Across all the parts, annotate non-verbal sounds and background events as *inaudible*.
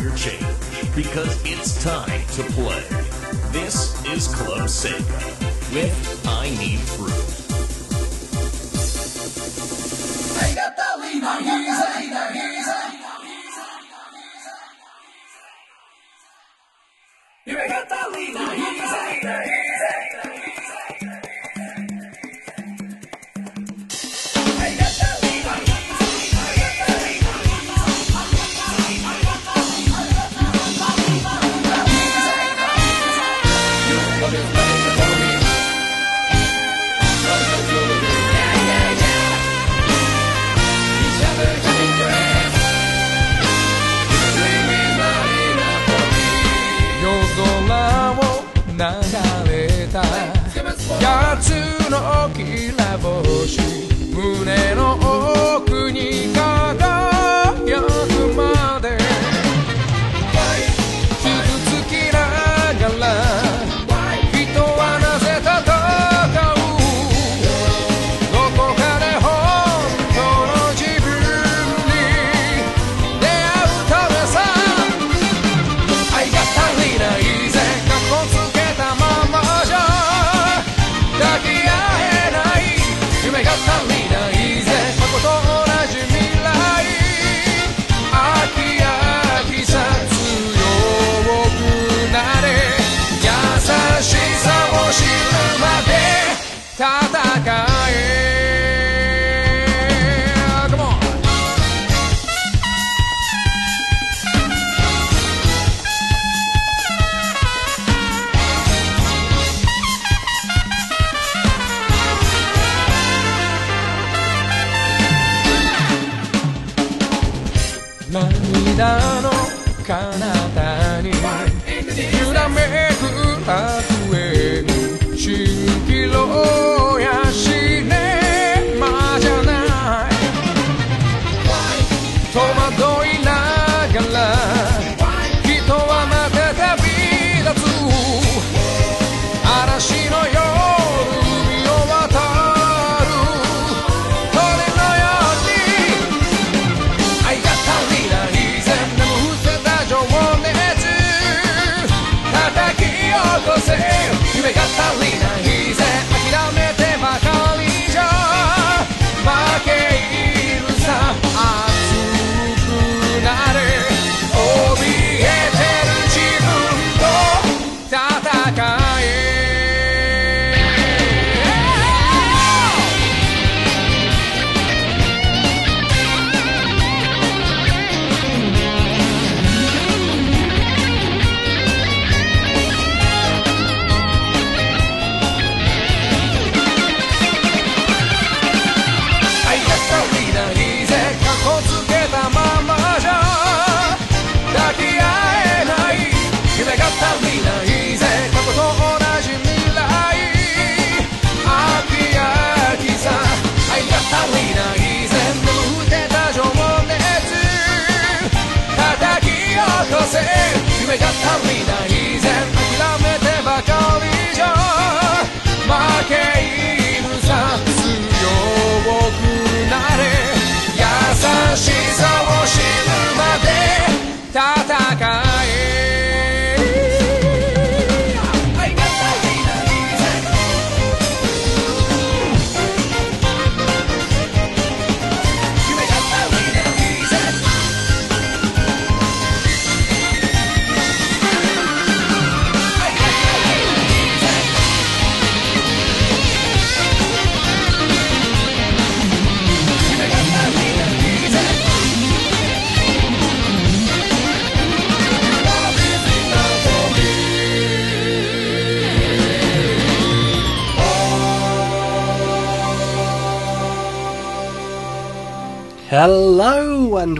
Change because it's time to play. This is Club Sega with I Need Proof.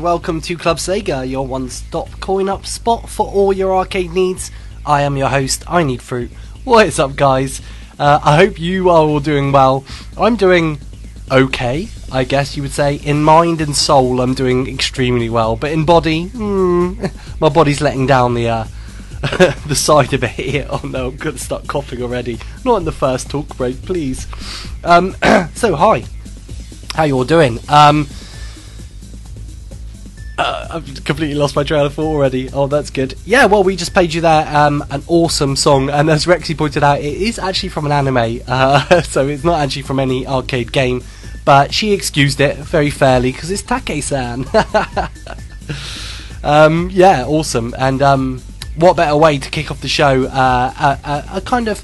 welcome to Club Sega, your one stop coin up spot for all your arcade needs. I am your host, I Need Fruit. What is up, guys? Uh, I hope you are all doing well. I'm doing okay, I guess you would say. In mind and soul, I'm doing extremely well, but in body, hmm, *laughs* my body's letting down the. Uh, *laughs* the side of it here. Oh no, I'm gonna start coughing already. Not in the first talk break, please. Um, *clears throat* so hi, how you all doing? Um, Completely lost my trail of already. Oh, that's good. Yeah, well, we just played you there um, an awesome song, and as Rexy pointed out, it is actually from an anime, uh, *laughs* so it's not actually from any arcade game. But she excused it very fairly because it's Take-san. *laughs* um, yeah, awesome. And um, what better way to kick off the show? Uh, a, a, a kind of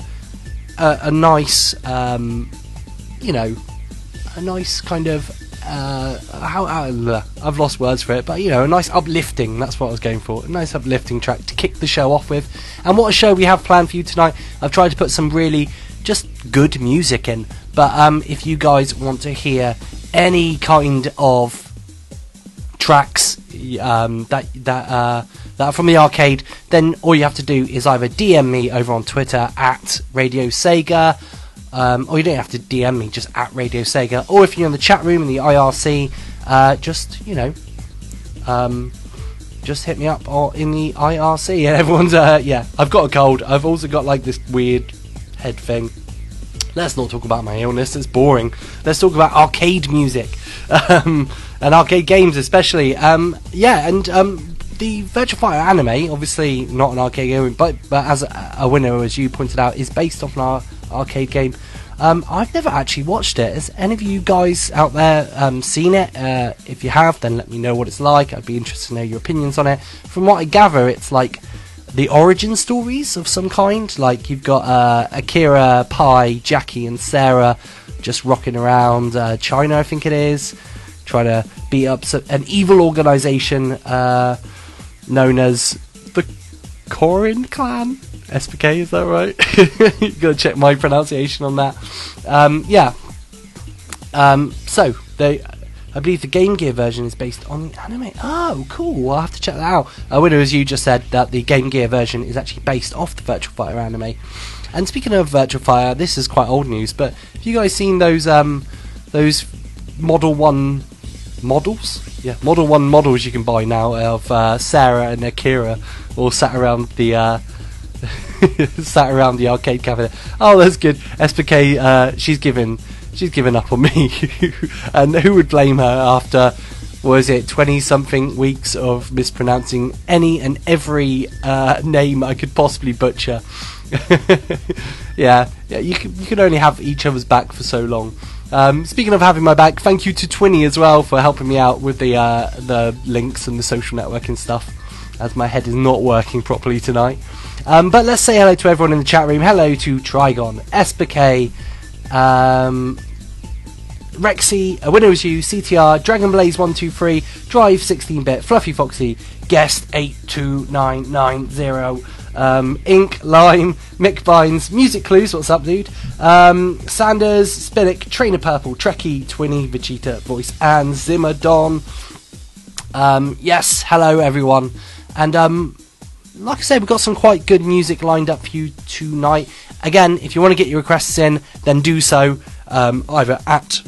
a, a nice, um, you know, a nice kind of uh, how, I've lost words for it, but you know, a nice uplifting. That's what I was going for. A nice uplifting track to kick the show off with. And what a show we have planned for you tonight! I've tried to put some really just good music in. But um, if you guys want to hear any kind of tracks um, that that uh, that are from the arcade, then all you have to do is either DM me over on Twitter at Radio Sega um, or you don't have to DM me, just at Radio Sega. Or if you're in the chat room in the IRC, uh, just, you know, um, just hit me up or in the IRC. *laughs* And everyone's, uh, yeah, I've got a cold. I've also got like this weird head thing. Let's not talk about my illness, it's boring. Let's talk about arcade music *laughs* um, and arcade games, especially. Um, yeah, and um, the Virtua Fighter anime, obviously not an arcade game, but, but as a, a winner, as you pointed out, is based off an arcade game. Um, I've never actually watched it. Has any of you guys out there um, seen it? Uh, if you have, then let me know what it's like. I'd be interested to know your opinions on it. From what I gather, it's like the origin stories of some kind. Like you've got uh, Akira, Pai, Jackie, and Sarah just rocking around uh, China, I think it is, trying to beat up an evil organization uh, known as the Korin Clan. SPK, is that right? *laughs* you gotta check my pronunciation on that. Um, yeah. Um, so they, I believe the Game Gear version is based on the anime. Oh, cool! I'll have to check that out. I wonder, as you just said, that the Game Gear version is actually based off the Virtua Fighter anime. And speaking of Virtua Fighter, this is quite old news, but have you guys seen those um, those Model One models? Yeah, Model One models you can buy now of uh, Sarah and Akira all sat around the. Uh, *laughs* sat around the arcade cabinet. Oh, that's good. SPK, uh, she's given, she's given up on me. *laughs* and who would blame her after, was it twenty something weeks of mispronouncing any and every uh, name I could possibly butcher? *laughs* yeah, yeah. You can you can only have each other's back for so long. Um, speaking of having my back, thank you to Twinny as well for helping me out with the uh, the links and the social networking stuff, as my head is not working properly tonight. Um, but let's say hello to everyone in the chat room. Hello to Trigon, SPK, um, Rexy, A Winner Was You, CTR, Dragon Blaze 123, Drive 16 bit, Fluffy Foxy, Guest 82990. Um, Ink, Lime, Mick Vines, Music Clues, what's up, dude? Um, Sanders, Spinnick, Trainer Purple, Trekkie, Twinny, Vegeta, Voice, and Zimmerdon. Um, yes, hello, everyone. And um, like I said, we've got some quite good music lined up for you tonight. Again, if you want to get your requests in, then do so um, either at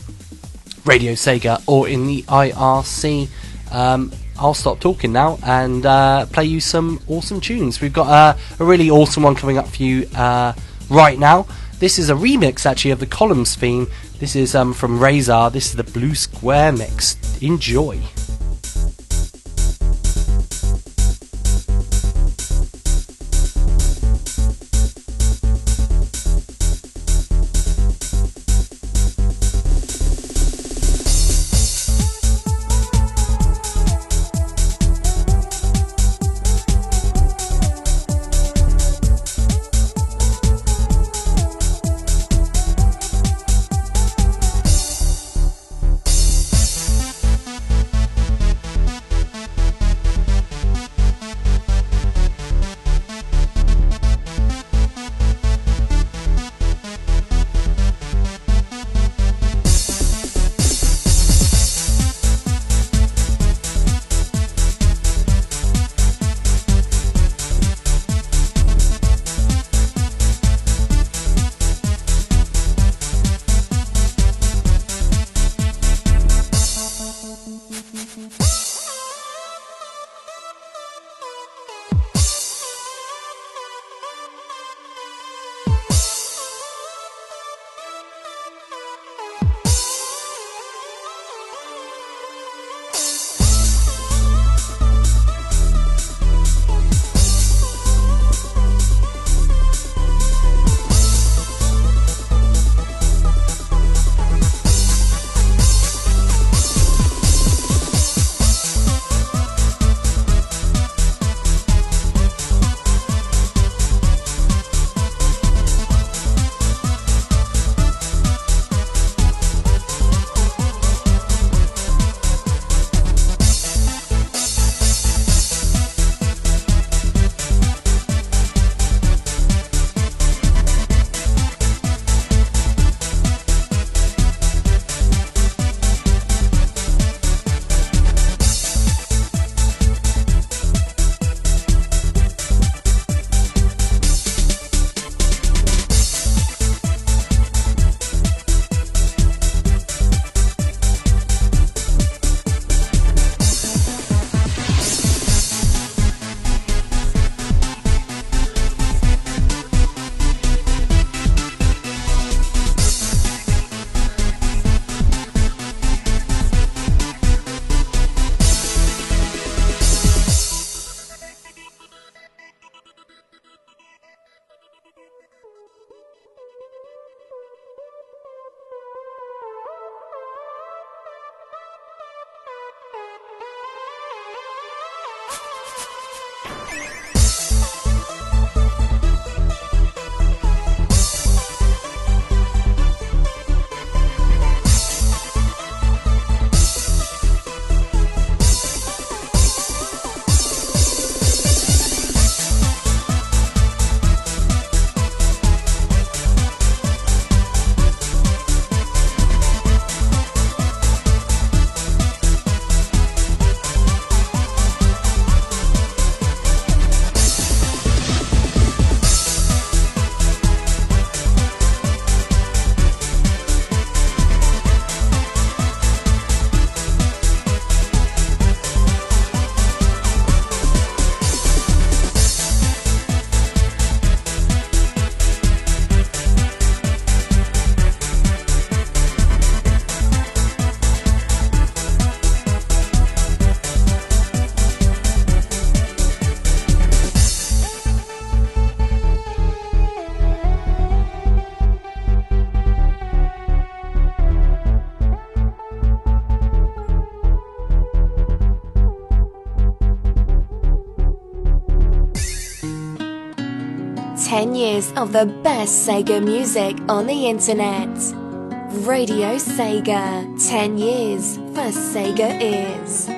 Radio Sega or in the IRC. Um, I'll stop talking now and uh, play you some awesome tunes. We've got uh, a really awesome one coming up for you uh, right now. This is a remix actually of the Columns theme. This is um, from Razor. This is the Blue Square mix. Enjoy. Years of the best Sega music on the internet. Radio Sega. 10 years for Sega is.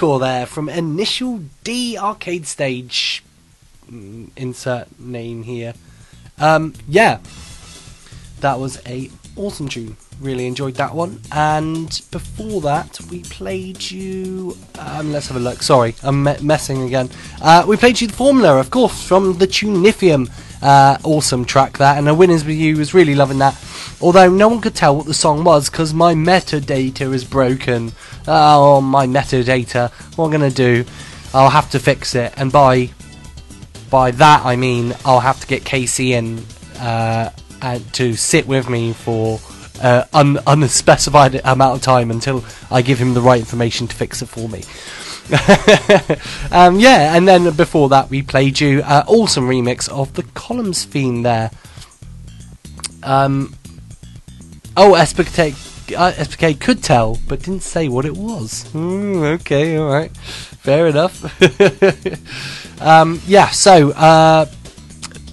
Hardcore there from Initial D Arcade Stage. Mm, Insert name here. Um, yeah, that was a awesome tune. Really enjoyed that one. And before that, we played you. Um, let's have a look. Sorry, I'm me- messing again. Uh, we played you the Formula, of course, from the Tunifium. Uh, awesome track that, and a winners with you was really loving that. Although no one could tell what the song was because my metadata is broken. Oh, my metadata. What I'm gonna do? I'll have to fix it, and by by that I mean I'll have to get Casey in uh, and to sit with me for uh, un- unspecified amount of time until I give him the right information to fix it for me. *laughs* um, yeah, and then before that we played you uh, awesome remix of the Columns theme there. Um, oh, SPK, uh, could tell, but didn't say what it was. Mm, okay, all right, fair enough. *laughs* um, yeah, so uh,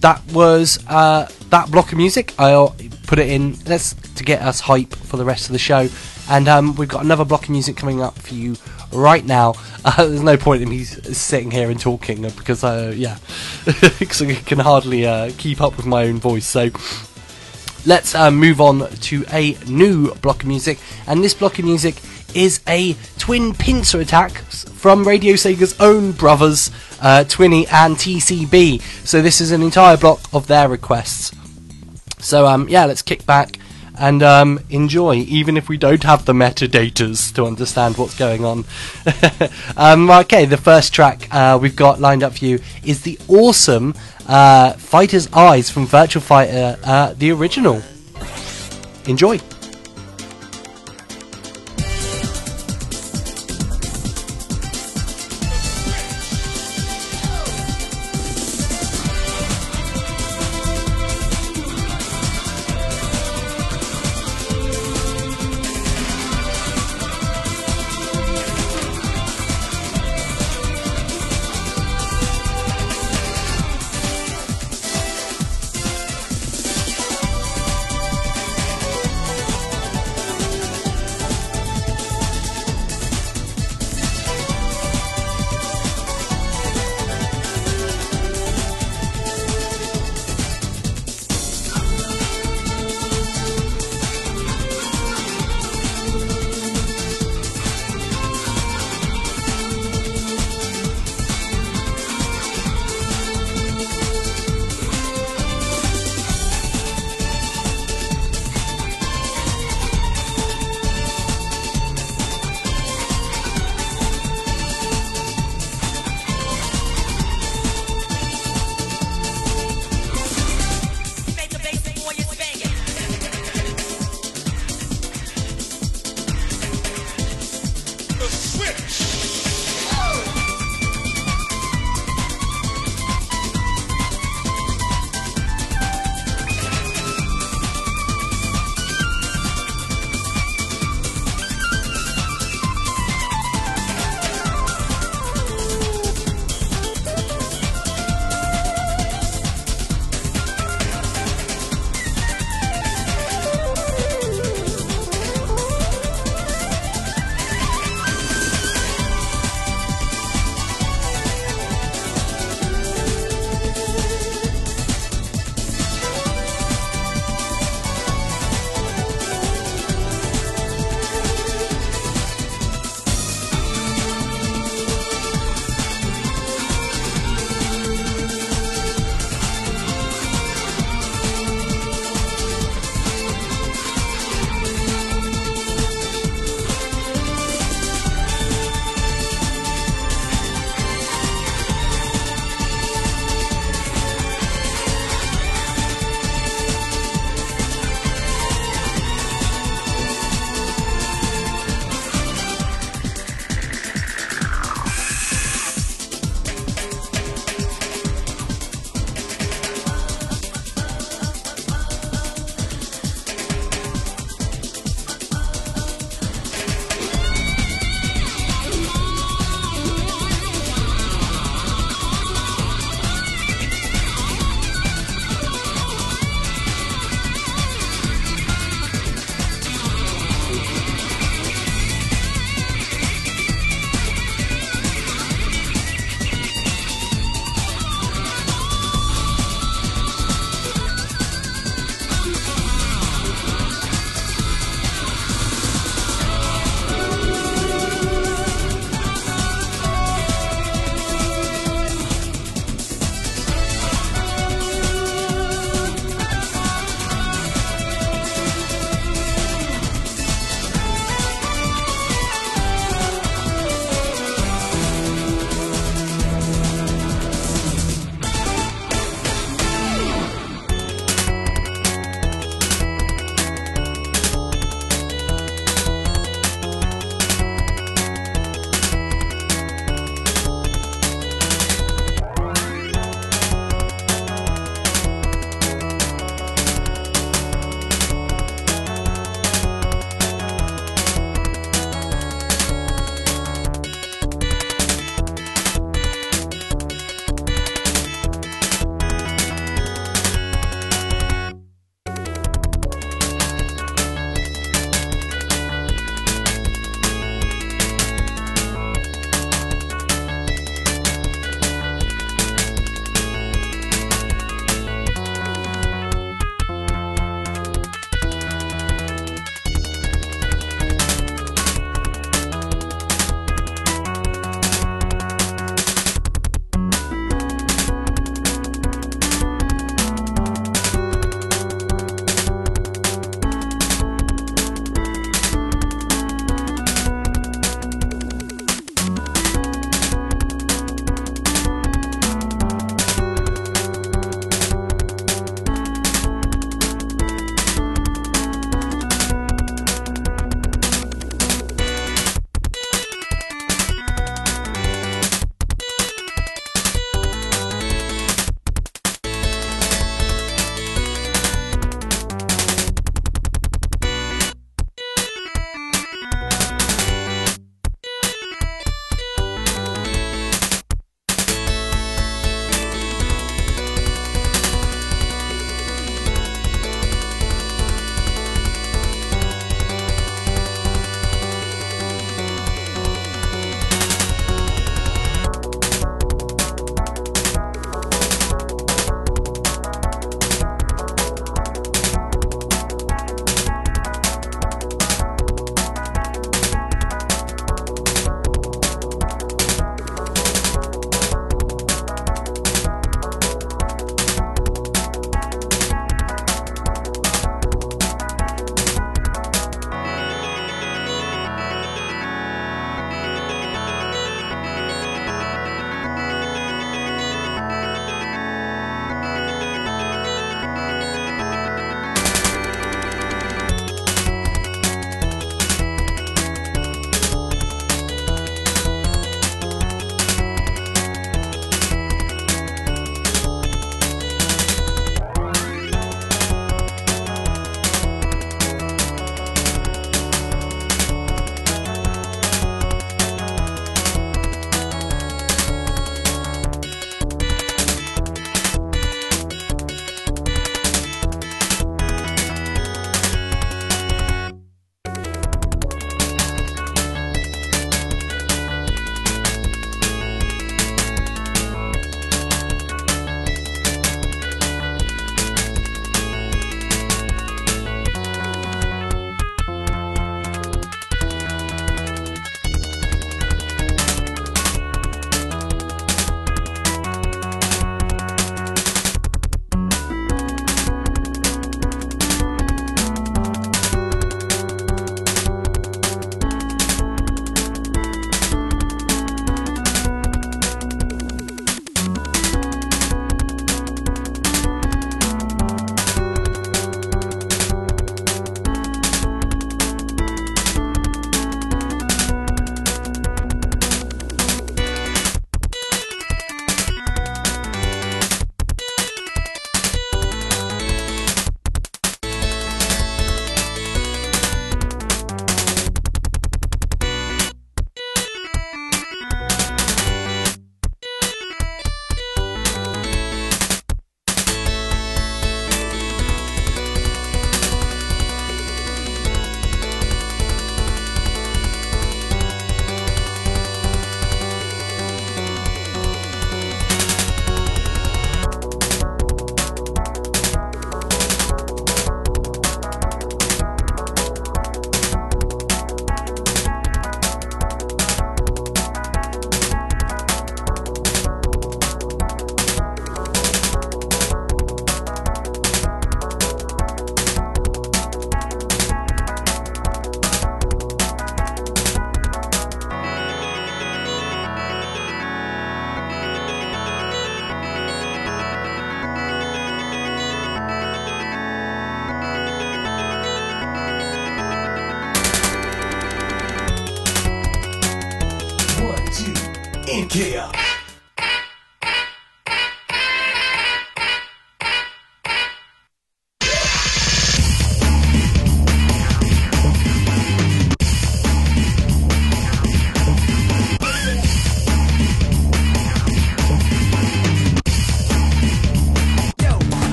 that was uh, that block of music. I'll put it in. Let's to get us hype for the rest of the show. And um, we've got another block of music coming up for you right now. *laughs* Uh, there's no point in me sitting here and talking because, uh, yeah, *laughs* because I can hardly uh, keep up with my own voice. So let's uh, move on to a new block of music. And this block of music is a twin pincer attack from Radio Sega's own brothers, uh, Twinny and TCB. So this is an entire block of their requests. So um, yeah, let's kick back and um, enjoy, even if we don't have the metadatas to understand what's going on. *laughs* um, okay, the first track uh, we've got lined up for you is the awesome uh, Fighter's Eyes from Virtua Fighter, uh, the original. Enjoy.「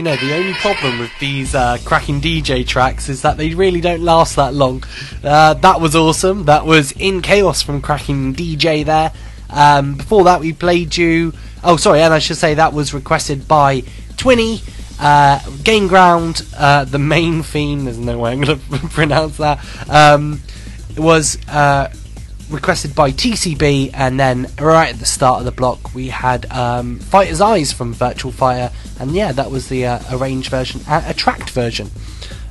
You know, the only problem with these uh, cracking DJ tracks is that they really don't last that long. Uh, that was awesome. That was In Chaos from Cracking DJ there. Um, before that, we played you. Oh, sorry, and I should say that was requested by Twinny. Uh, Gain Ground, uh, the main theme. There's no way I'm going *laughs* to pronounce that. Um, was uh, requested by TCB, and then right at the start of the block we had um, Fighter's Eyes from Virtua Fighter, and yeah, that was the uh, arranged version, uh, attract version,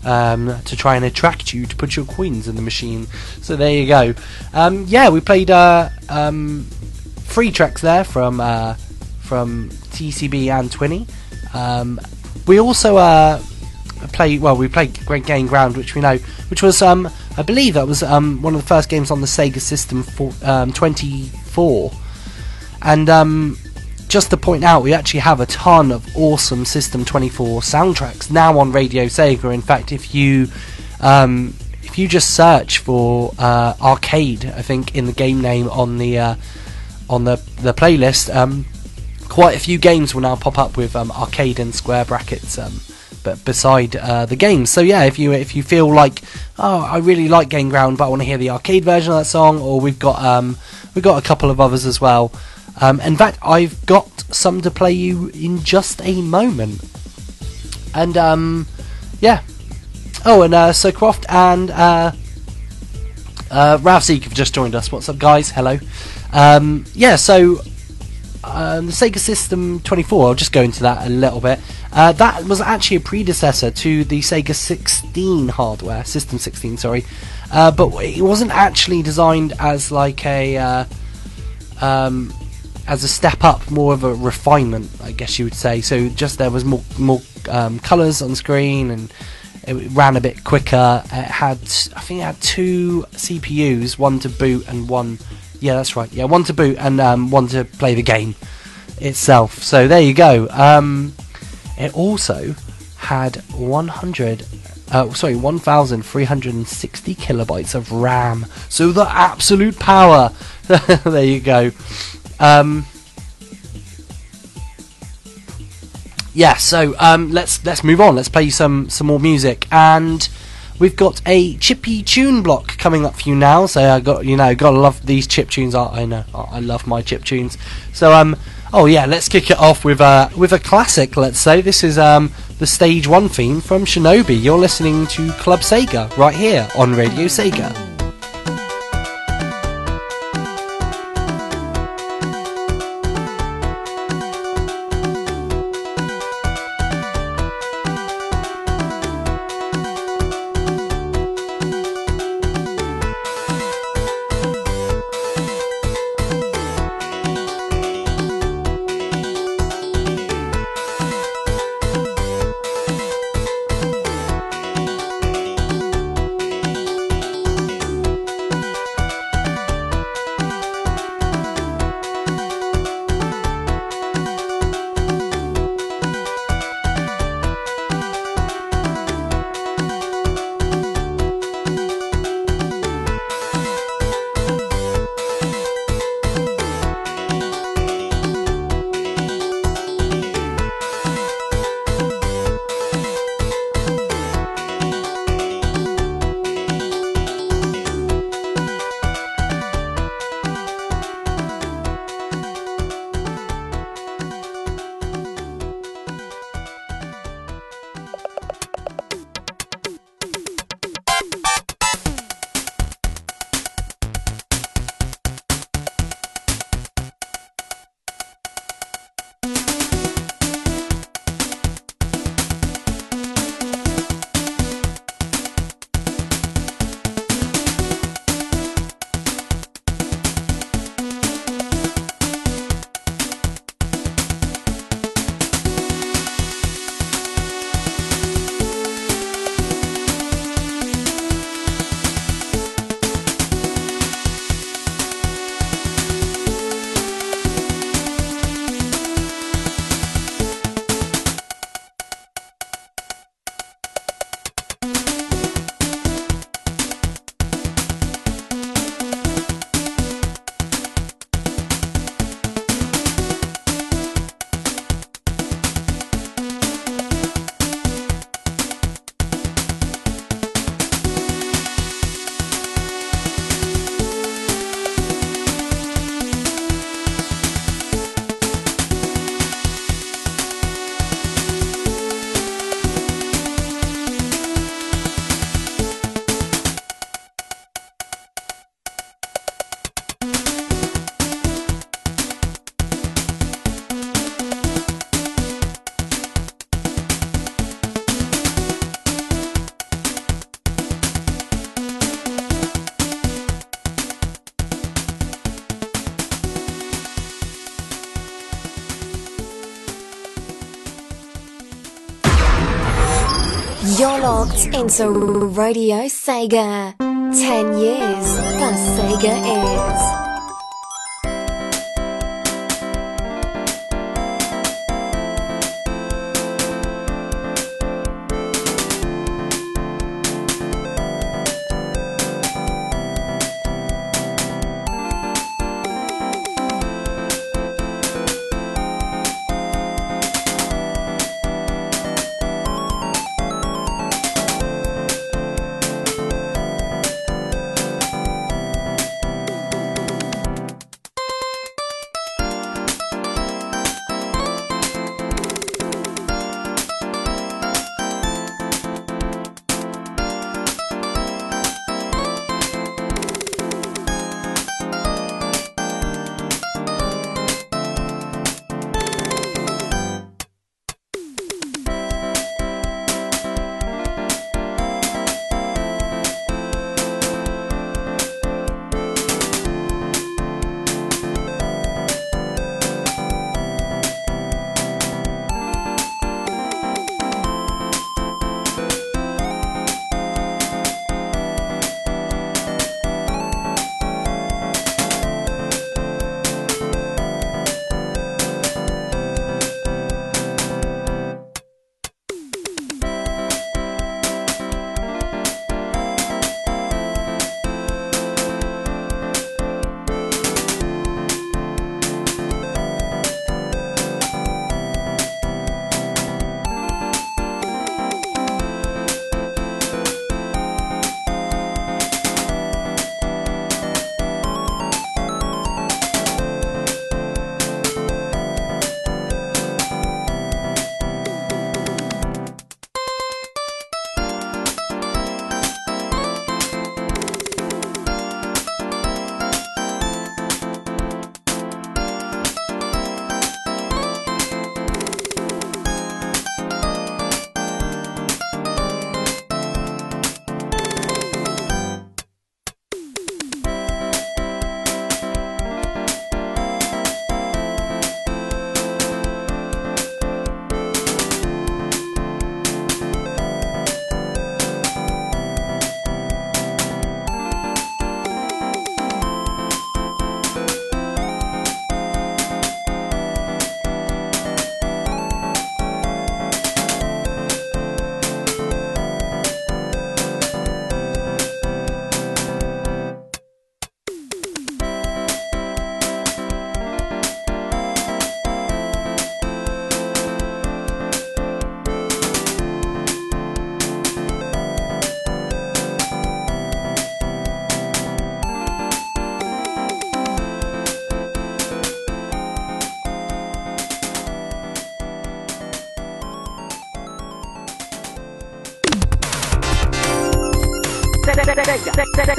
um, to try and attract you to put your coins in the machine. So there you go. Um, yeah, we played uh, um, three tracks there from uh, from TCB and Twinny. Um, we also uh, play well. We played Great Gain Ground, which we know, which was um, I believe that was um, one of the first games on the Sega System for um, 24. And um, just to point out, we actually have a ton of awesome System 24 soundtracks now on Radio Sega. In fact, if you um, if you just search for uh, arcade, I think in the game name on the uh, on the the playlist, um, quite a few games will now pop up with um, arcade in square brackets. But beside uh, the games, so yeah, if you if you feel like oh I really like Gain Ground, but I want to hear the arcade version of that song, or we've got um, we've got a couple of others as well. Um, in fact, I've got some to play you in just a moment, and um, yeah. Oh, and uh, Sir Croft and uh, uh, Ralph Zeke have just joined us. What's up, guys? Hello. Um, yeah, so um, the Sega System 24, I'll just go into that a little bit. Uh, that was actually a predecessor to the Sega 16 hardware, System 16, sorry. Uh, but it wasn't actually designed as like a uh, um, as a step up, more of a refinement, I guess you would say. So just there was more more um, colours on screen and it ran a bit quicker. It had, I think, it had two CPUs, one to boot and one. Yeah, that's right. Yeah, one to boot and um, one to play the game itself. So there you go. Um, it also had 100. Uh, sorry, 1,360 kilobytes of RAM. So the absolute power. *laughs* there you go. Um, yeah, so um, let's let's move on. Let's play some some more music, and we've got a chippy tune block coming up for you now. So I got you know gotta love these chip tunes. I, I know I love my chip tunes. So um oh yeah, let's kick it off with a with a classic. Let's say this is um the stage one theme from Shinobi. You're listening to Club Sega right here on Radio Sega. You're locked into Radio Sega. 10 years the Sega is.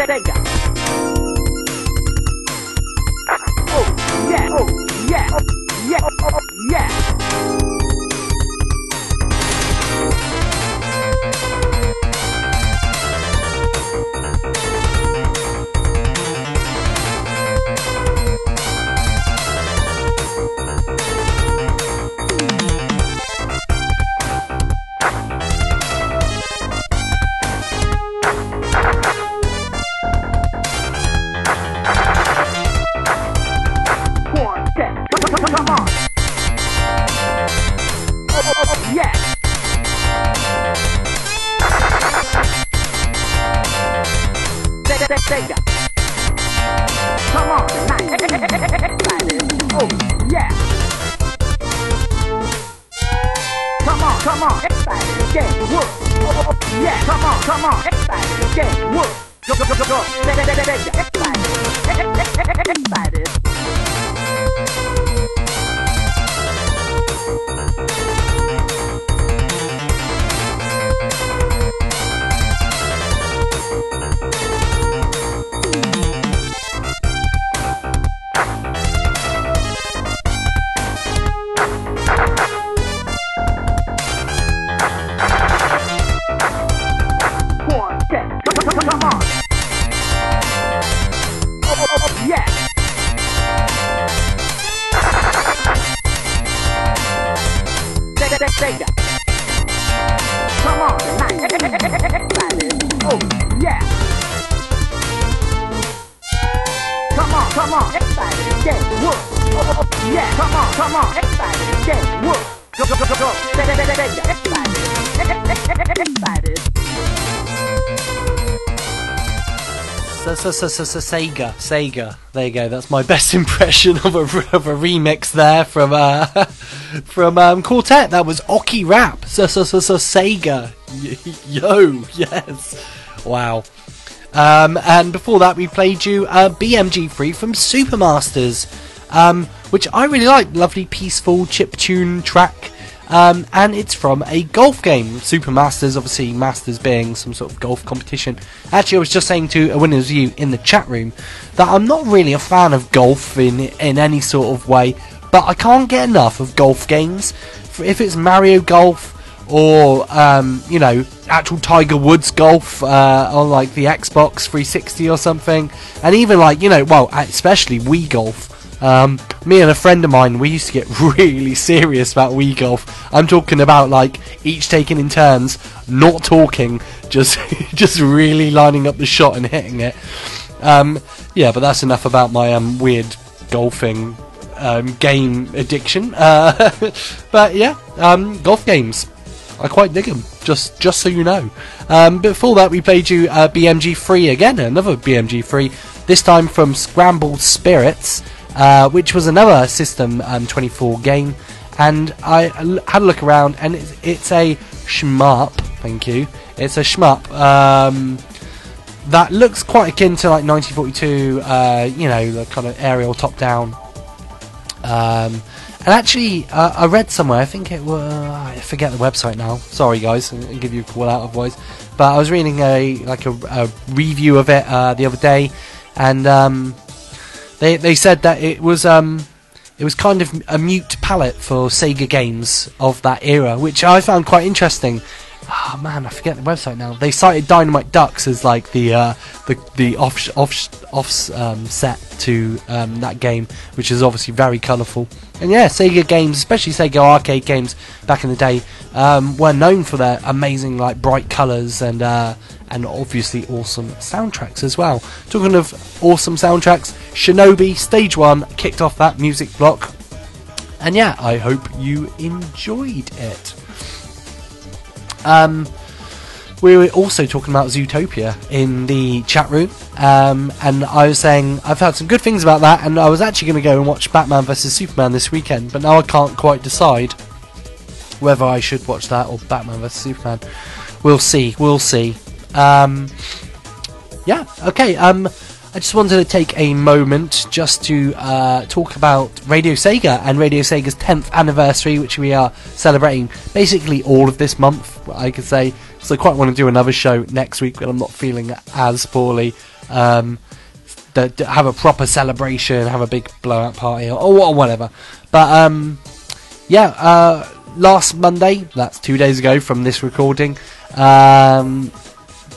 Ortega. Sega, Sega. There you go. That's my *laughs* best impression of a, of a remix there from uh, *laughs* from um, Quartet. That was Oki Rap. Sega. *laughs* Yo, yes. Wow. Um, and before that, we played you uh, BMG Free from Supermasters, um, which I really like. Lovely, peaceful chip tune track. Um, and it's from a golf game. Super Masters. obviously, Masters being some sort of golf competition. Actually, I was just saying to a winner's view in the chat room that I'm not really a fan of golf in in any sort of way, but I can't get enough of golf games. If it's Mario Golf or um, you know actual Tiger Woods golf uh, on like the Xbox 360 or something, and even like you know well especially Wii golf. Um, me and a friend of mine, we used to get *laughs* really serious about Wii golf. I'm talking about like each taking in turns, not talking, *laughs* just just really lining up the shot and hitting it. Um, yeah, but that's enough about my um, weird golfing um, game addiction. *laughs* Uh, but yeah, um, golf games. I quite dig them. Just, just so you know. Um, before that, we played you uh, BMG Free again, another BMG Free. This time from Scrambled Spirits, uh, which was another System um, 24 game. And I had a look around, and it's, it's a shmup. Thank you. It's a shmup. Um, that looks quite akin to like 1942, uh, you know, the kind of aerial top-down um, and actually, uh, I read somewhere. I think it was. I forget the website now. Sorry, guys. I'll give you a call out of voice. But I was reading a like a, a review of it uh, the other day, and um, they they said that it was um, it was kind of a mute palette for Sega games of that era, which I found quite interesting. Oh man, I forget the website now. They cited Dynamite Dux as like the uh, the the off off off um, set to um, that game, which is obviously very colourful. And yeah, Sega games, especially Sega arcade games back in the day, um, were known for their amazing like bright colours and uh, and obviously awesome soundtracks as well. Talking of awesome soundtracks, Shinobi Stage One kicked off that music block, and yeah, I hope you enjoyed it. Um, we were also talking about Zootopia in the chat room, um, and I was saying I've heard some good things about that, and I was actually going to go and watch Batman vs Superman this weekend, but now I can't quite decide whether I should watch that or Batman vs Superman. We'll see. We'll see. Um, yeah. Okay. Um, I just wanted to take a moment just to uh, talk about Radio Sega and Radio Sega's 10th anniversary, which we are celebrating basically all of this month, I could say. So I quite want to do another show next week, but I'm not feeling as poorly. Um, have a proper celebration, have a big blowout party, or, or whatever. But um, yeah, uh, last Monday, that's two days ago from this recording, um,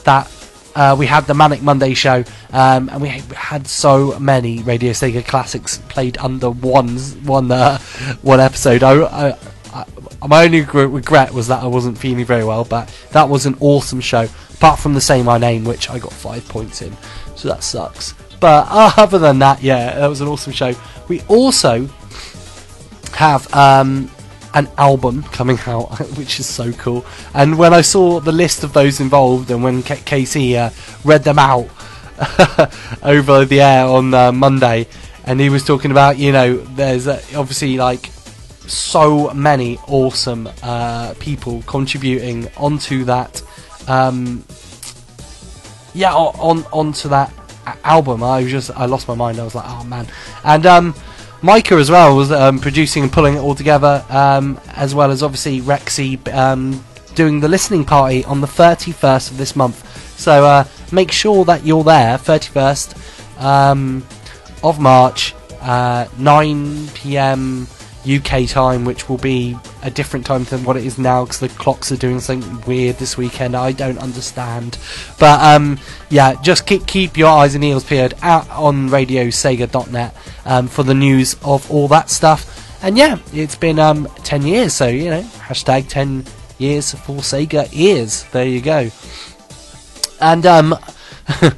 that uh, we had the Manic Monday show, um, and we had so many Radio Sega classics played under one one uh, one episode. I, I, I, my only regret was that I wasn't feeling very well, but that was an awesome show. Apart from the Say My Name, which I got five points in, so that sucks. But *laughs* other than that, yeah, that was an awesome show. We also have um, an album coming out, *laughs* which is so cool. And when I saw the list of those involved, and when K- Casey uh, read them out *laughs* over the air on uh, Monday, and he was talking about, you know, there's uh, obviously like so many awesome uh, people contributing onto that. Um, yeah, on onto that album. I was just I lost my mind. I was like, oh man, and um, Micah as well was um, producing and pulling it all together, um, as well as obviously Rexy um, doing the listening party on the 31st of this month. So uh, make sure that you're there, 31st um, of March, uh, 9 p.m. UK time, which will be a different time than what it is now because the clocks are doing something weird this weekend. I don't understand, but um, yeah, just keep keep your eyes and ears peeled out on RadioSega.net um, for the news of all that stuff. And yeah, it's been um, 10 years, so you know, hashtag 10 years for Sega ears. There you go. And um, *laughs*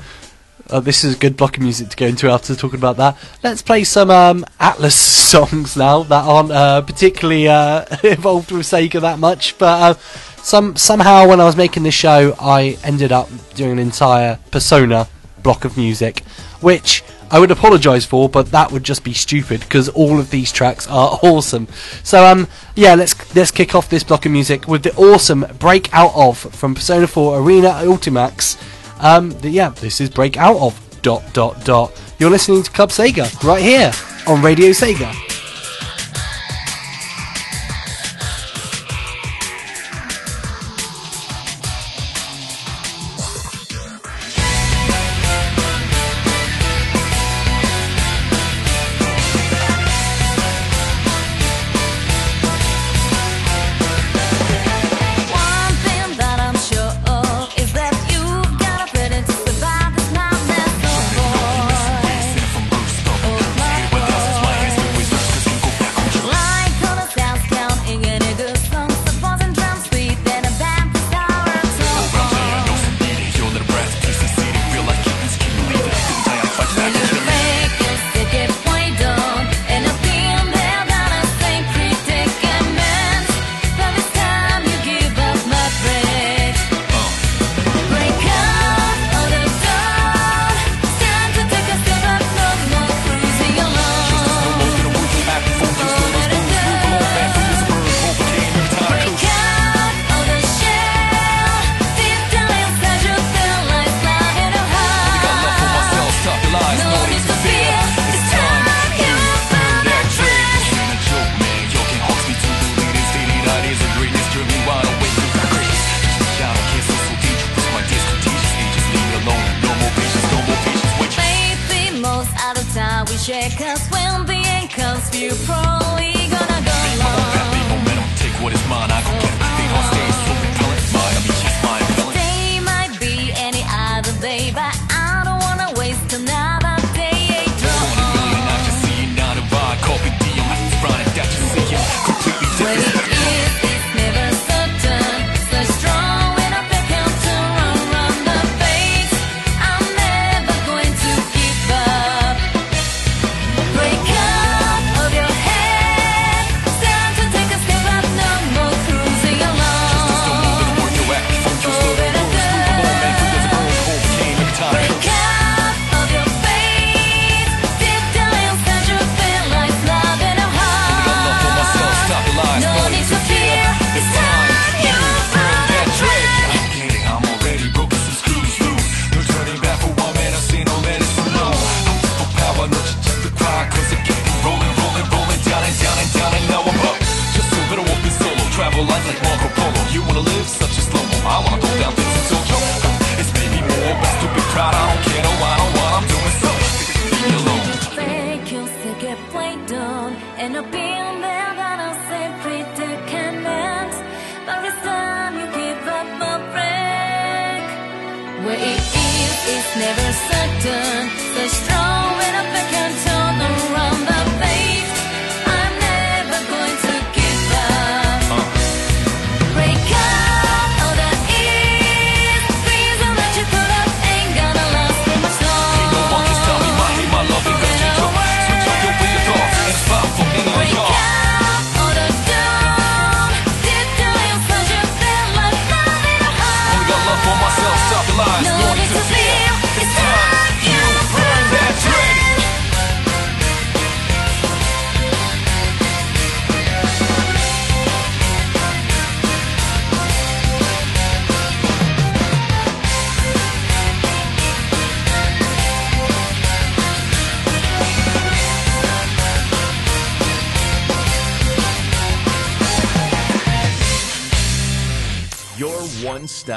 oh, this is a good block of music to go into after talking about that. Let's play some um, Atlus *laughs* songs now that aren't uh, particularly uh, *laughs* involved with Sega that much, but uh, some somehow when I was making this show, I ended up doing an entire Persona block of music which I would apologise for, but that would just be stupid because all of these tracks are *laughs* awesome. So um, yeah, let's let's kick off this block of music with the awesome Breakout of from Persona 4 Arena Ultimax. Um, the, yeah, this is Breakout of dot dot dot. You're listening to Club Sega right here on Radio Sega.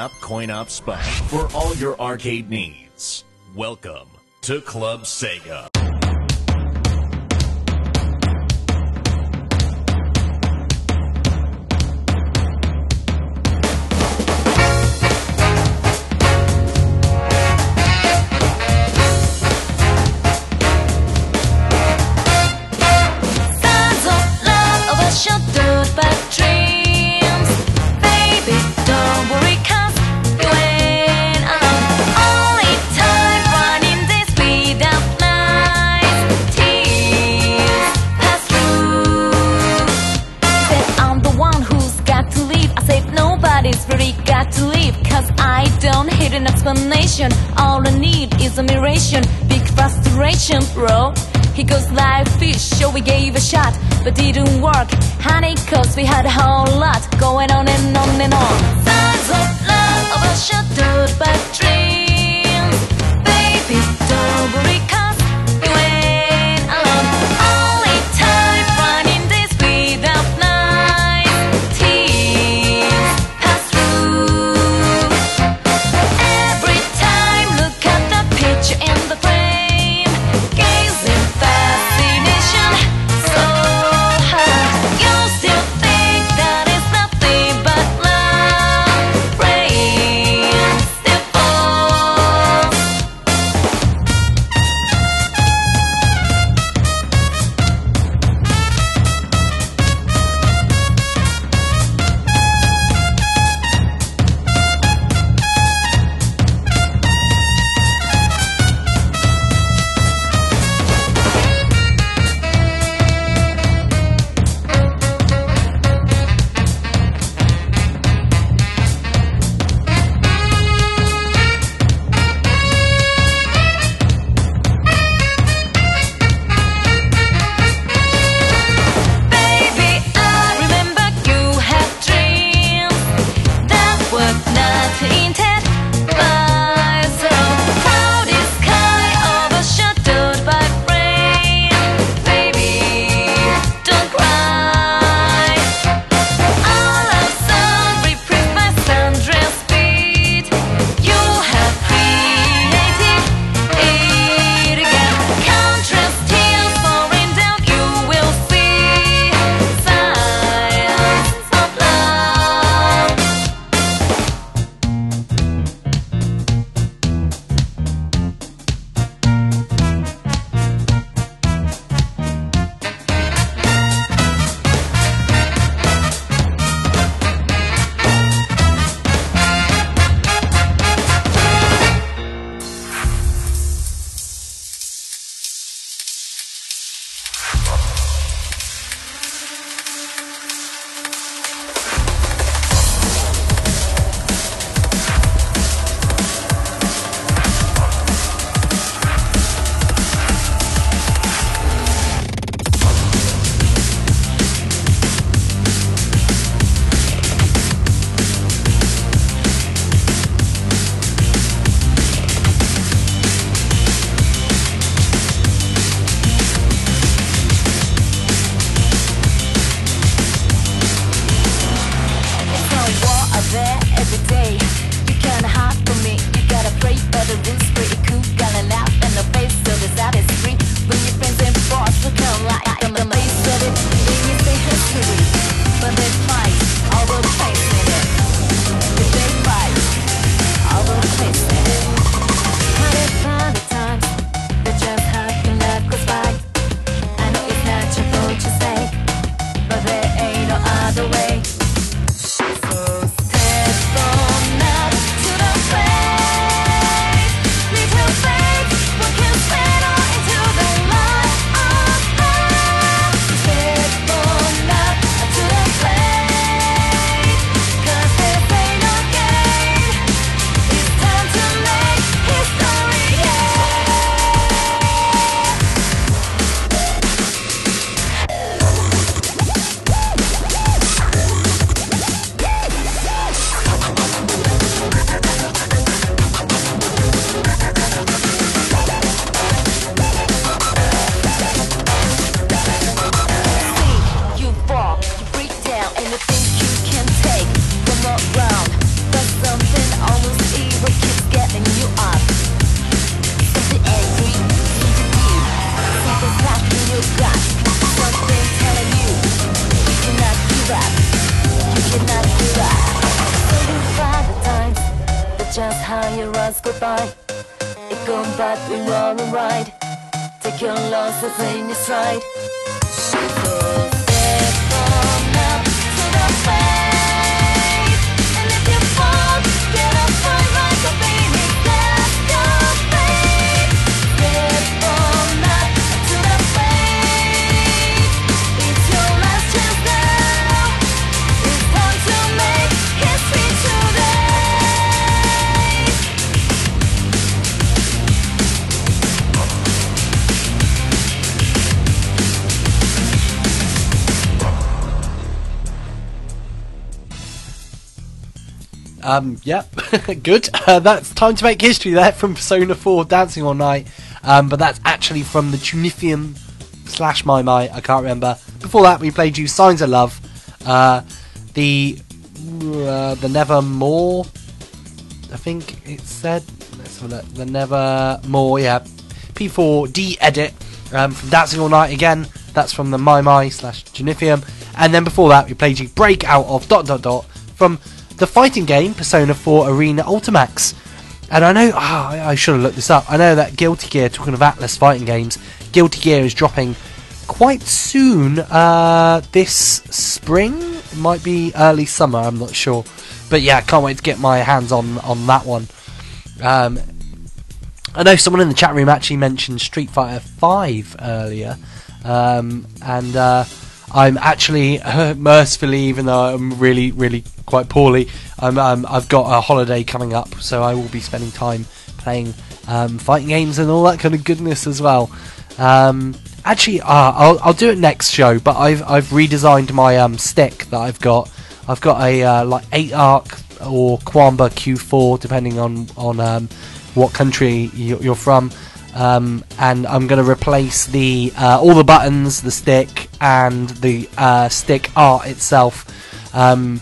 coin-op spot for all your arcade needs. Welcome to Club Sega. admiration, big frustration, bro. He goes like fish, so we gave a shot, but didn't work. Honey, cause we had a whole lot going on and on and on. Signs of love overshadowed by dreams. we run and ride. Take your losses in your stride. *laughs* that's time to make history there from Persona 4 Dancing All Night. Um, but that's actually from the Tunifium slash My My, I can't remember. Before that, we played you Signs of Love, uh, the uh, the Nevermore, I think it said. Let's have a look. The Nevermore, yeah. P4D edit um, from Dancing All Night again. That's from the My My slash Junifium. And then before that, we played you Breakout of dot dot dot from the fighting game Persona 4 Arena Ultimax. And I know, ah, I should have looked this up. I know that Guilty Gear, talking of Atlus fighting games, Guilty Gear is dropping quite soon. Uh, this spring, it might be early summer. I'm not sure, but yeah, I can't wait to get my hands on on that one. Um, I know someone in the chat room actually mentioned Street Fighter Five earlier, um, and uh, I'm actually *laughs* mercifully, even though I'm really, really quite poorly, I'm, um, I've got a holiday coming up, so I will be spending time playing um, fighting games and all that kind of goodness as well. Um, actually, uh, I'll, I'll do it next show, but I've I've redesigned my um, stick that I've got. I've got a uh, like eight arc or Qanba Q4, depending on on um, what country you're from. Um, and I'm going to replace the uh, all the buttons, the stick, and the uh, stick art itself um,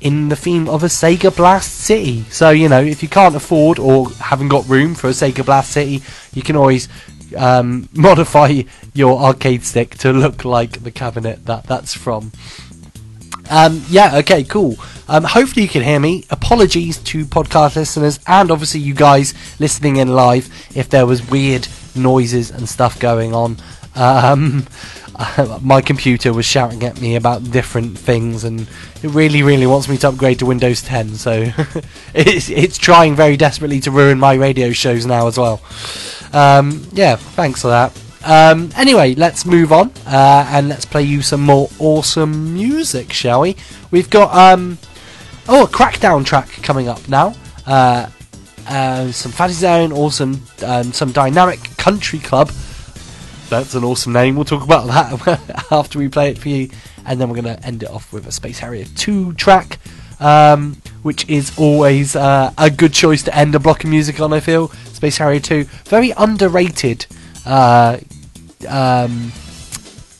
in the theme of a Sega Blast City. So you know, if you can't afford or haven't got room for a Sega Blast City, you can always um, *laughs* modify your arcade stick to look like the cabinet that that's from. Um, yeah, okay, cool. Um, hopefully you can hear me. Apologies to podcast listeners and obviously you guys listening in live if there was weird noises and stuff going on. Um, *laughs* my computer was shouting at me about different things and it really, really wants me to upgrade to Windows 10. So *laughs* it's, it's trying very desperately to ruin my radio shows now as well. Um, yeah, thanks for that. Um, anyway, let's move on uh, and let's play you some more awesome music, shall we? We've got um, oh a Crackdown track coming up now. Uh, uh, some Fantasy Zone, awesome, um, some Dynamic Country Club. That's an awesome name. We'll talk about that *laughs* after we play it for you, and then we're going to end it off with a Space Harrier 2 track, um, which is always uh, a good choice to end a block of music on. I feel Space Harrier 2, very underrated uh, um,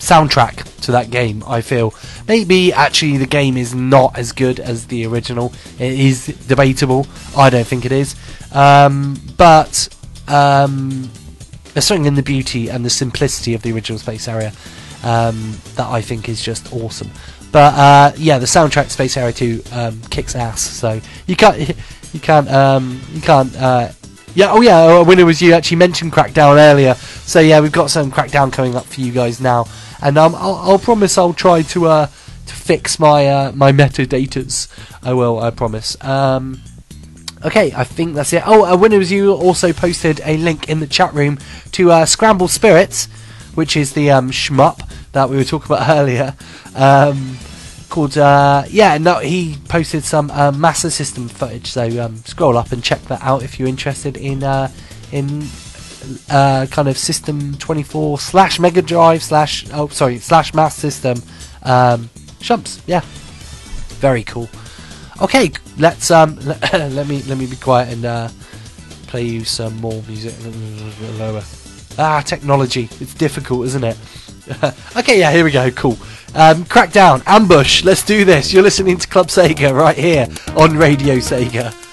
soundtrack to that game. I feel maybe actually the game is not as good as the original. It is debatable. I don't think it is, um, but um, there's something in the beauty and the simplicity of the original Space Harrier um, that I think is just awesome. But uh, yeah, the soundtrack Space Harrier 2 um, kicks ass. So you can't, *laughs* you can't, um, you can't. Uh, yeah, oh yeah, uh, it was you actually mentioned Crackdown earlier. So yeah, we've got some Crackdown coming up for you guys now, and um, I'll, I'll promise I'll try to uh, to fix my uh, my metadatas. I will, I promise. Um, Okay, I think that's it. Oh, uh, was you also posted a link in the chat room to uh, Scramble Spirits, which is the um, shmup that we were talking about *laughs* earlier. Um, called uh, yeah, no, he posted some uh, Master System footage. So um, scroll up and check that out if you're interested in uh, in uh, kind of System 24 slash Mega Drive slash oh sorry slash Master System um, shumps. Yeah, very cool. Okay, let's um *laughs* let me let me be quiet and uh, play you some more music. Lower. Ah, technology. It's difficult, isn't it? *laughs* okay, yeah, here we go. Cool. Um, Crackdown, ambush. Let's do this. You're listening to Club Sega right here on Radio Sega.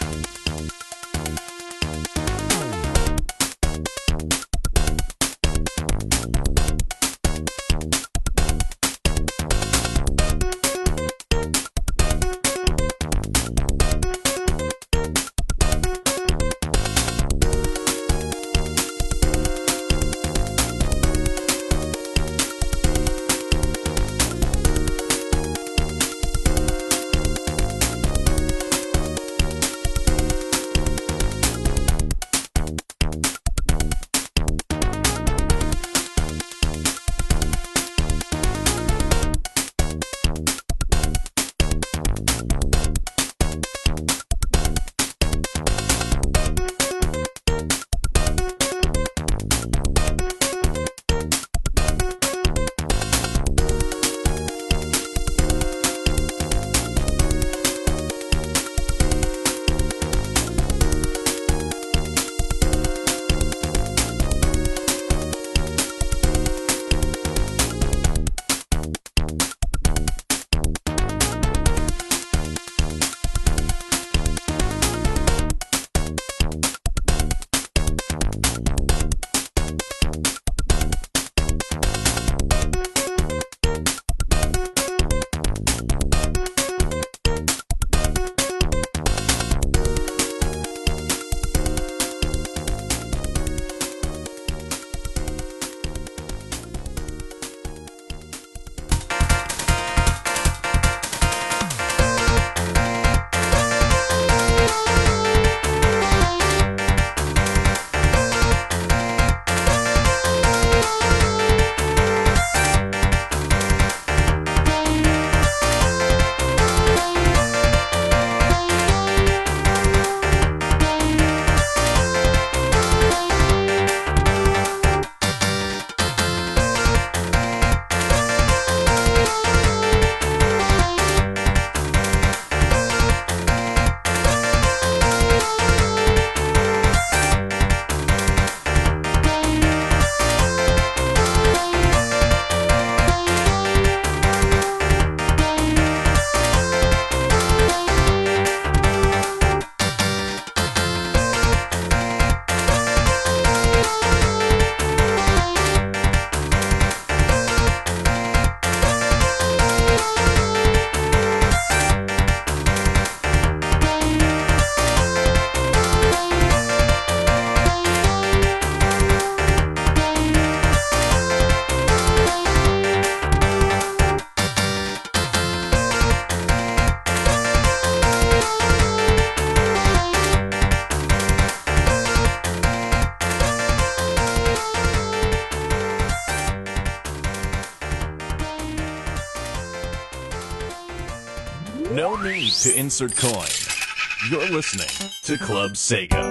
Coin. You're listening to Club Sega.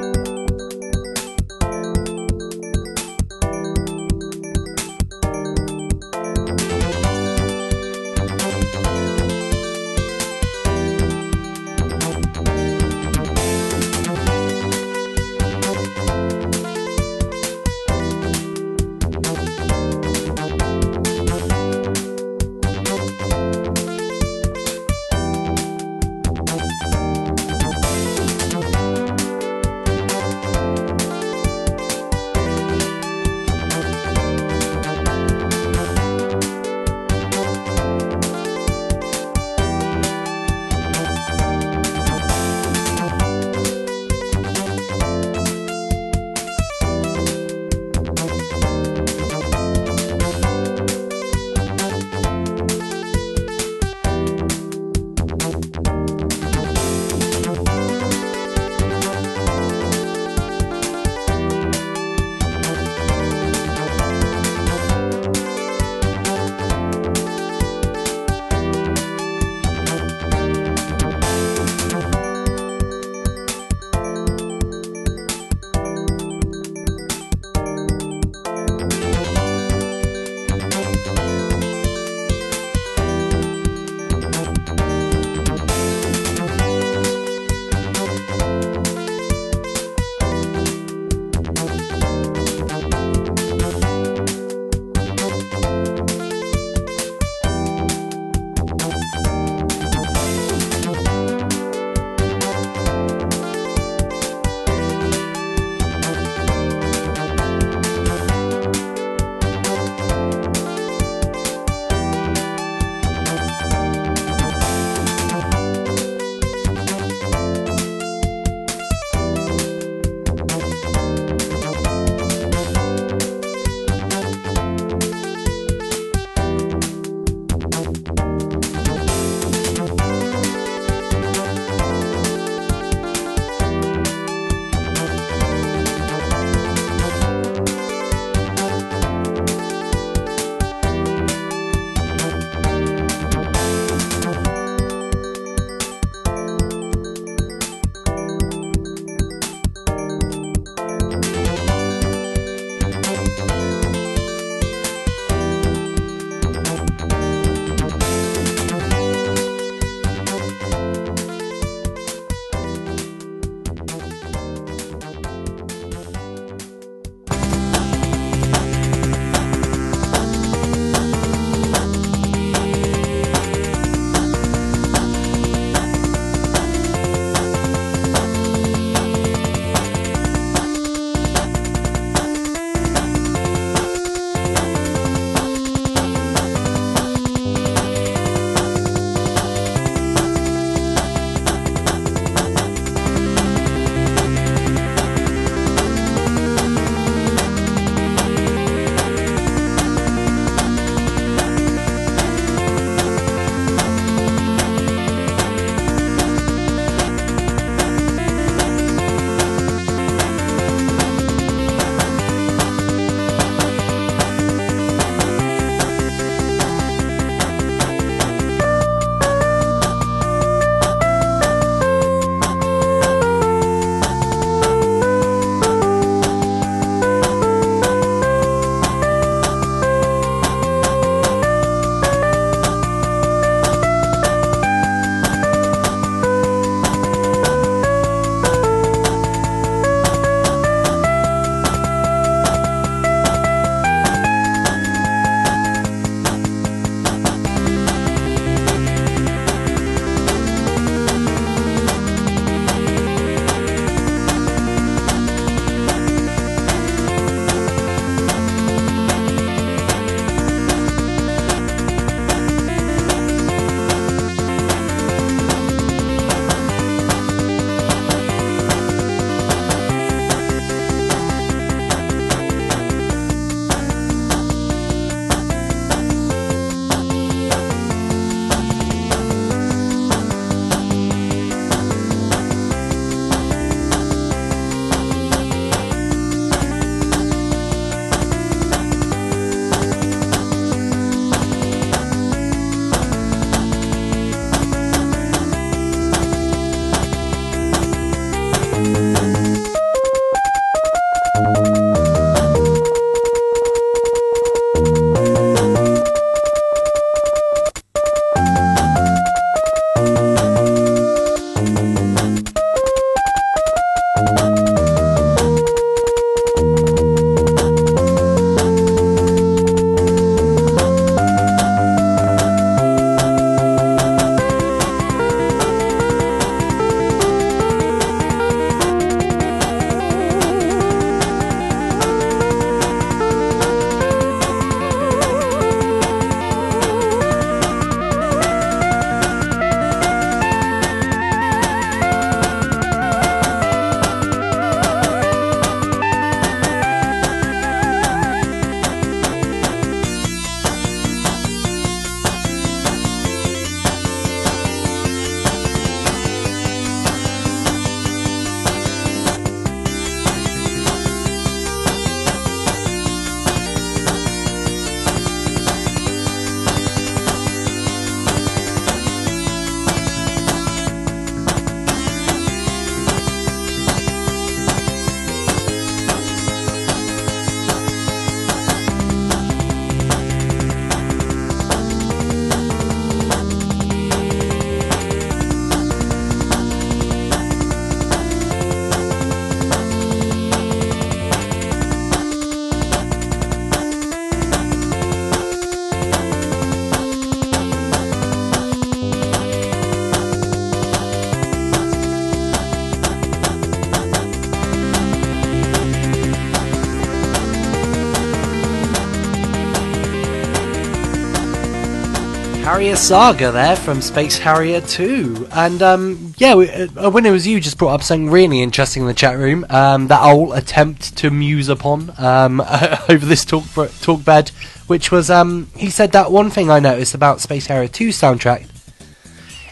Harrier Saga there from Space Harrier 2. And um, yeah, we, uh, A Winner Was You, just brought up something really interesting in the chat room um, that I'll attempt to muse upon um, *laughs* over this talk, talk bed, which was um, he said that one thing I noticed about Space Harrier 2 soundtrack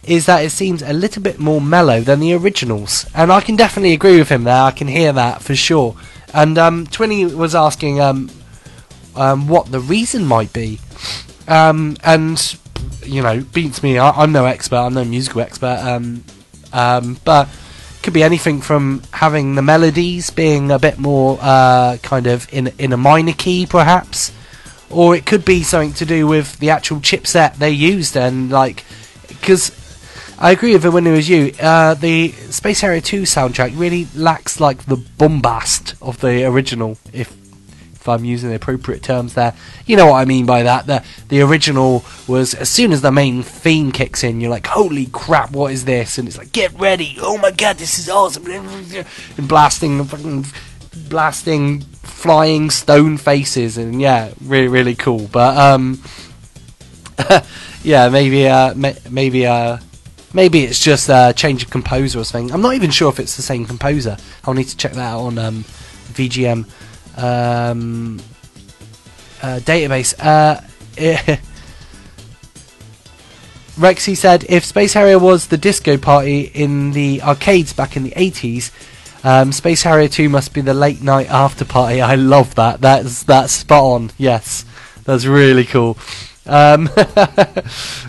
is that it seems a little bit more mellow than the originals. And I can definitely agree with him there, I can hear that for sure. And um, Twinny was asking um, what the reason might be. Um, and you know, beats me. I, am no expert. I'm no musical expert. Um, um, but could be anything from having the melodies being a bit more uh, kind of in in a minor key, perhaps, or it could be something to do with the actual chipset they used and like because. I agree with it A Winner Was You. Uh, the Space Harrier 2 soundtrack really lacks like the bombast of the original, if if I'm using the appropriate terms there. You know what I mean by that. The the original was as soon as the main theme kicks in, you're like, holy crap, what is this? And it's like, get ready, oh my god, this is awesome, and blasting, blasting, flying stone faces, and yeah, really really cool. But um, *laughs* yeah, maybe uh, maybe uh. Maybe it's just a change of composer or something. I'm not even sure if it's the same composer. I'll need to check that out on um, VGM um, uh, database. Uh, *laughs* Rexy said, if Space Harrier was the disco party in the arcades back in the 80s, um, Space Harrier 2 must be the late night after party. I love that. That's that's spot on. Yes, that's really cool. Um, *laughs*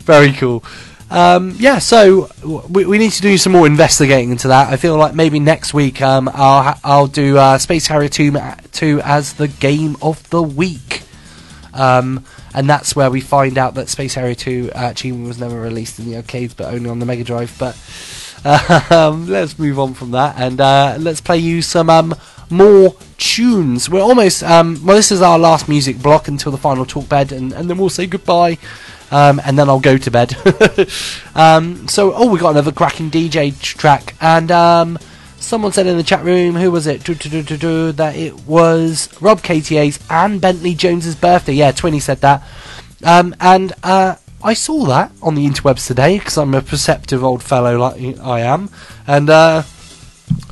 very cool. Um, yeah, so we, we need to do some more investigating into that. I feel like maybe next week um, I'll I'll do uh, Space Harrier 2, 2 as the game of the week. Um, and that's where we find out that Space Harrier 2 actually was never released in the arcades, but only on the Mega Drive. But *laughs* um, let's move on from that and uh, let's play you some um, more tunes. We're almost um, well. This is our last music block until the final talk bed, and, and then we'll say goodbye um, and then I'll go to bed. *laughs* um, so, oh, we got another cracking DJ track, and um, someone said in the chat room, who was it? that it was Rob KTA's and Bentley Jones's birthday. Yeah, Twinny said that, um, and uh, I saw that on the interwebs today because I'm a perceptive old fellow like I am, and. Uh,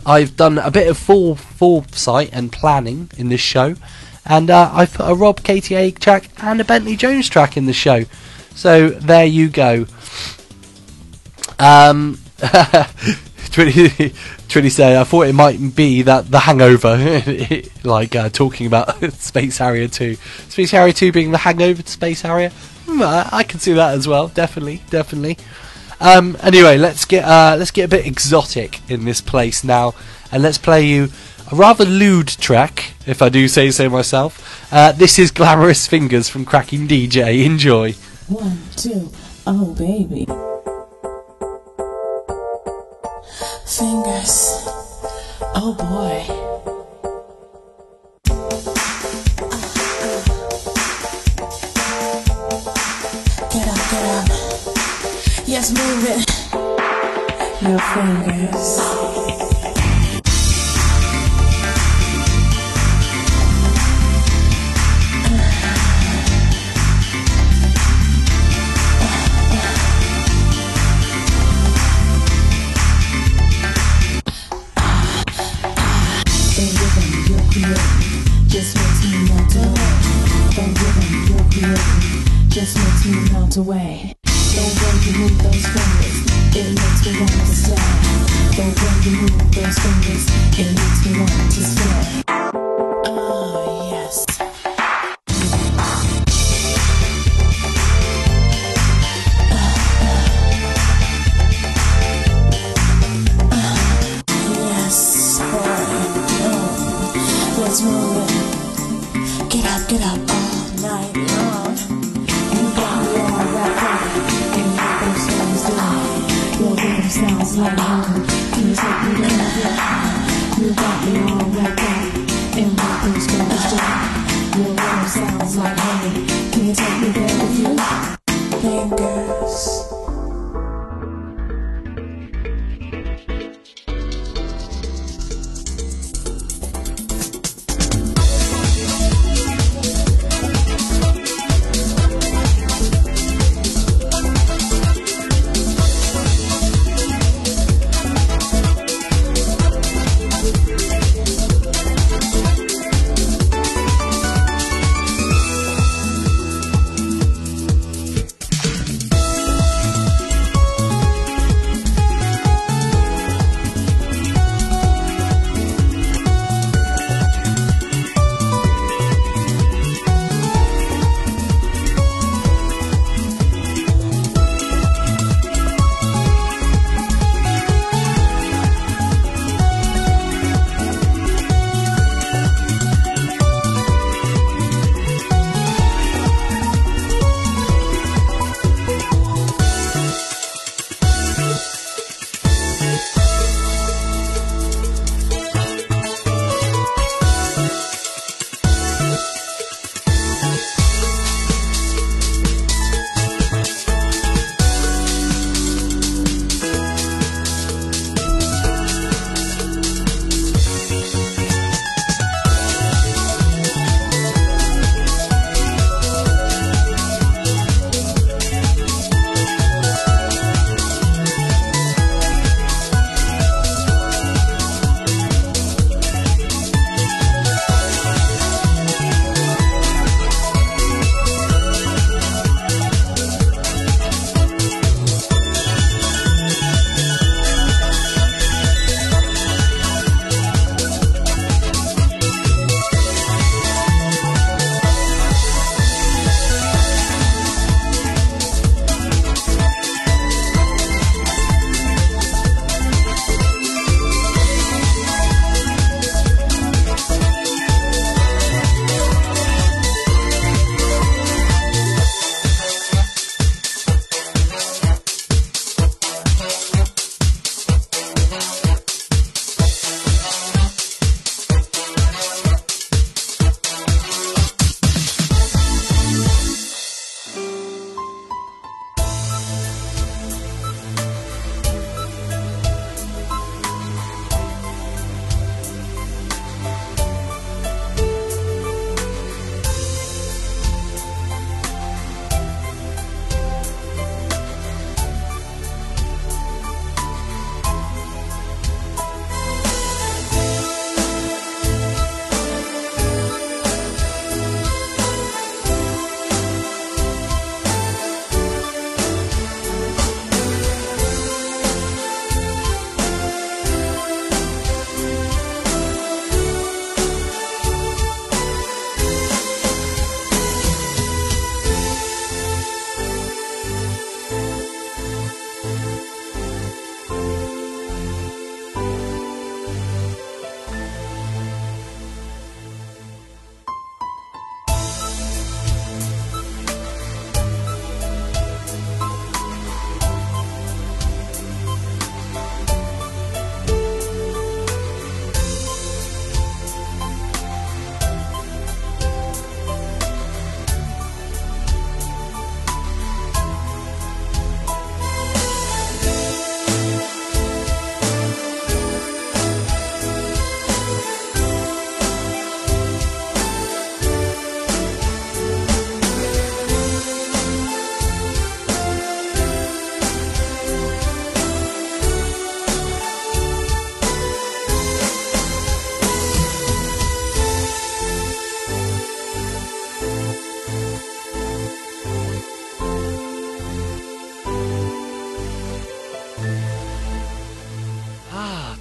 I've done a bit of full foresight and planning in this show, and uh, I've put a Rob KTA track and a Bentley Jones track in the show. So there you go. Um, *laughs* said, I thought it might be that the hangover, *laughs* like uh, talking about *laughs* Space Harrier 2. Space Harrier 2 being the hangover to Space Harrier. Hmm, I, I can see that as well, definitely, definitely. Um, anyway, let's get uh, let's get a bit exotic in this place now, and let's play you a rather lewd track, if I do say so myself. Uh, this is Glamorous Fingers from Cracking DJ. Enjoy. One, two, oh baby. Fingers, oh boy. Get up, get up. Yes, move it. Your fingers. Just makes me melt away. The way you move those fingers, it makes me want to stay. The way you move those fingers, it makes me want to stay. Oh ah, yes. Ah, ah, yes. Move it. Get up, get up all night long. Rhythm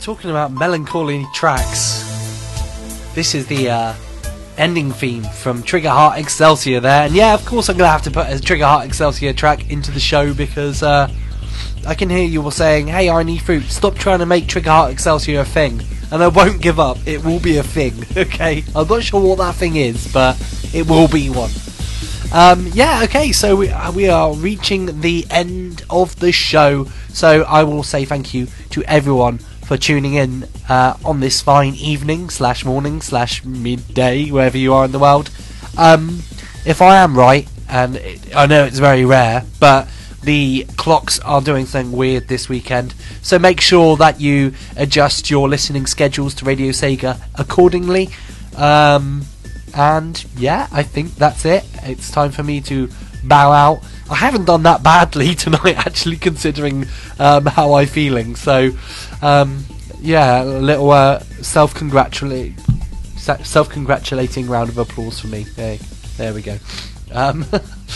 talking about melancholy tracks, this is the uh, ending theme from Trigger Heart Exelica there. And yeah, of course, I'm going to have to put a Trigger Heart Exelica track into the show because uh, I can hear you all saying, hey, I need fruit, stop trying to make Trigger Heart Exelica a thing. And I won't give up, it will be a thing, *laughs* okay? I'm not sure what that thing is, but it will be one. Um, yeah, okay, so we, uh, we are reaching the end of the show. So I will say thank you to everyone for tuning in uh, on this fine evening, slash morning, slash midday, wherever you are in the world. Um, if I am right, and it, I know it's very rare, but the clocks are doing something weird this weekend. So make sure that you adjust your listening schedules to Radio Sega accordingly. Um, and yeah, I think that's it. It's time for me to bow out. I haven't done that badly *laughs* tonight, actually, considering um, how I'm feeling. So, um, yeah, a little uh, self congratulate, self congratulating round of applause for me. Hey, there we go. Um,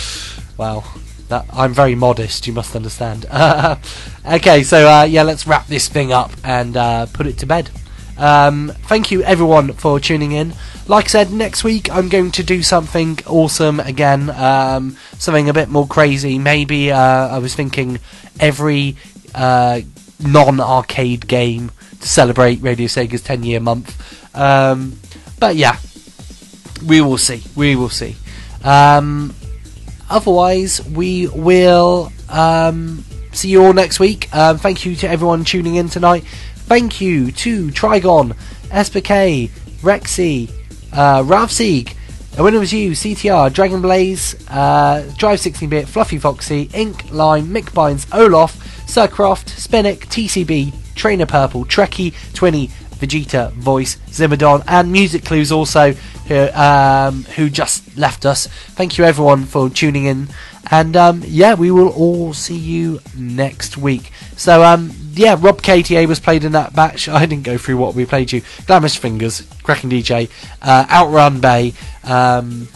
*laughs* wow, that I'm very modest. You must understand. *laughs* okay, so uh, yeah, let's wrap this thing up and uh, put it to bed. Um, thank you everyone for tuning in. Like I said, next week I'm going to do something awesome again, um, something a bit more crazy. Maybe uh, I was thinking every uh, non-arcade game to celebrate Radio Sega's 10-year month. Um, but yeah, we will see. We will see. Um, otherwise, we will um, see you all next week. Um, thank you to everyone tuning in tonight. Thank you to Trigon, SPK, Rexy, uh, Sieg, A Winner Was You, CTR, Dragon Blaze, uh, Drive 16-Bit, Fluffy Foxy, Ink, Lime, Mick Bynes, Olaf, Sircroft, Spinnick, TCB, Trainer Purple, Trekkie, Twinny, Vegeta, Voice, Zimmerdon, and Music Clues also, who, um, who just left us. Thank you everyone for tuning in. And um, yeah, we will all see you next week. So um, yeah, Rob KTA was played in that batch. *laughs* I didn't go through what we played you. Glamorous Fingers, Cracking DJ, uh, Outrun Bay um,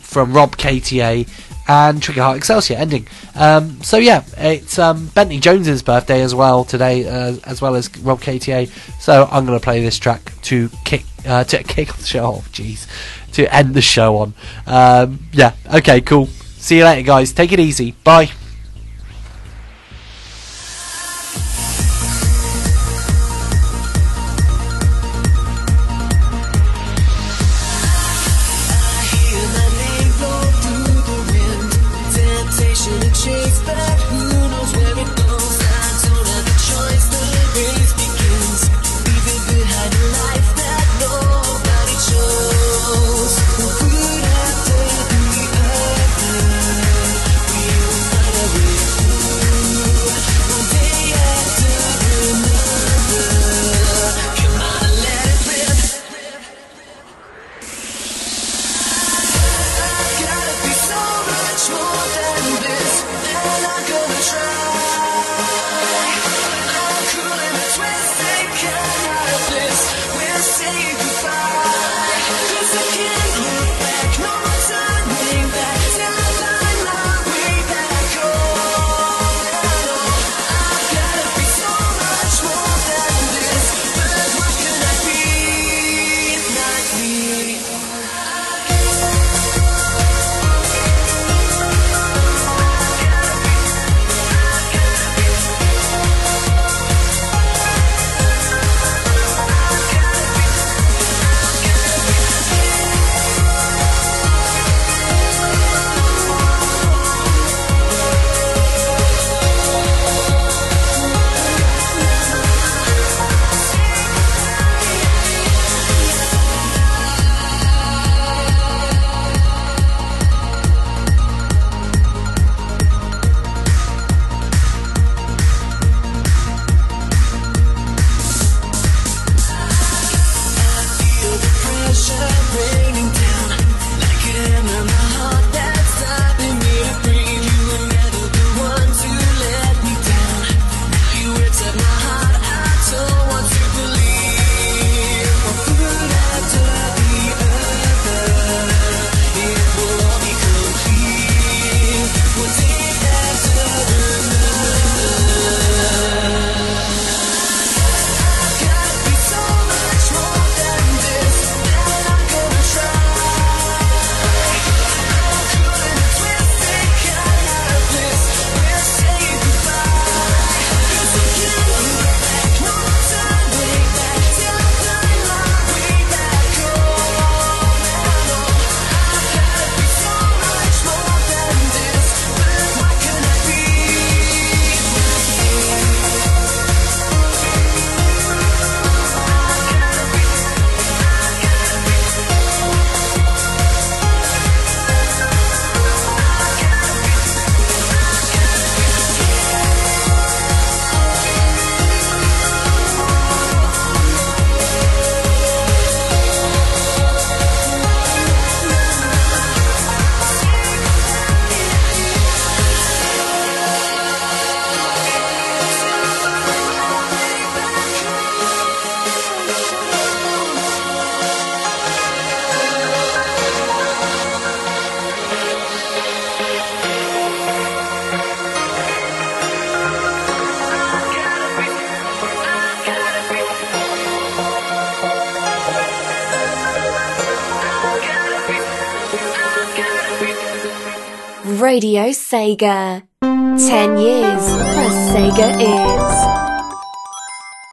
from Rob KTA, and Trigger Heart Exelica ending. Um, so yeah, it's um, Bentley Jones's birthday as well today, uh, as well as Rob KTA. So I'm going to play this track to kick uh, *laughs* to kick off the show. Oh, jeez, to end the show on. Um, yeah, okay, cool. See you later, guys. Take it easy. Bye. Radio Sega. 10 years plus Sega is.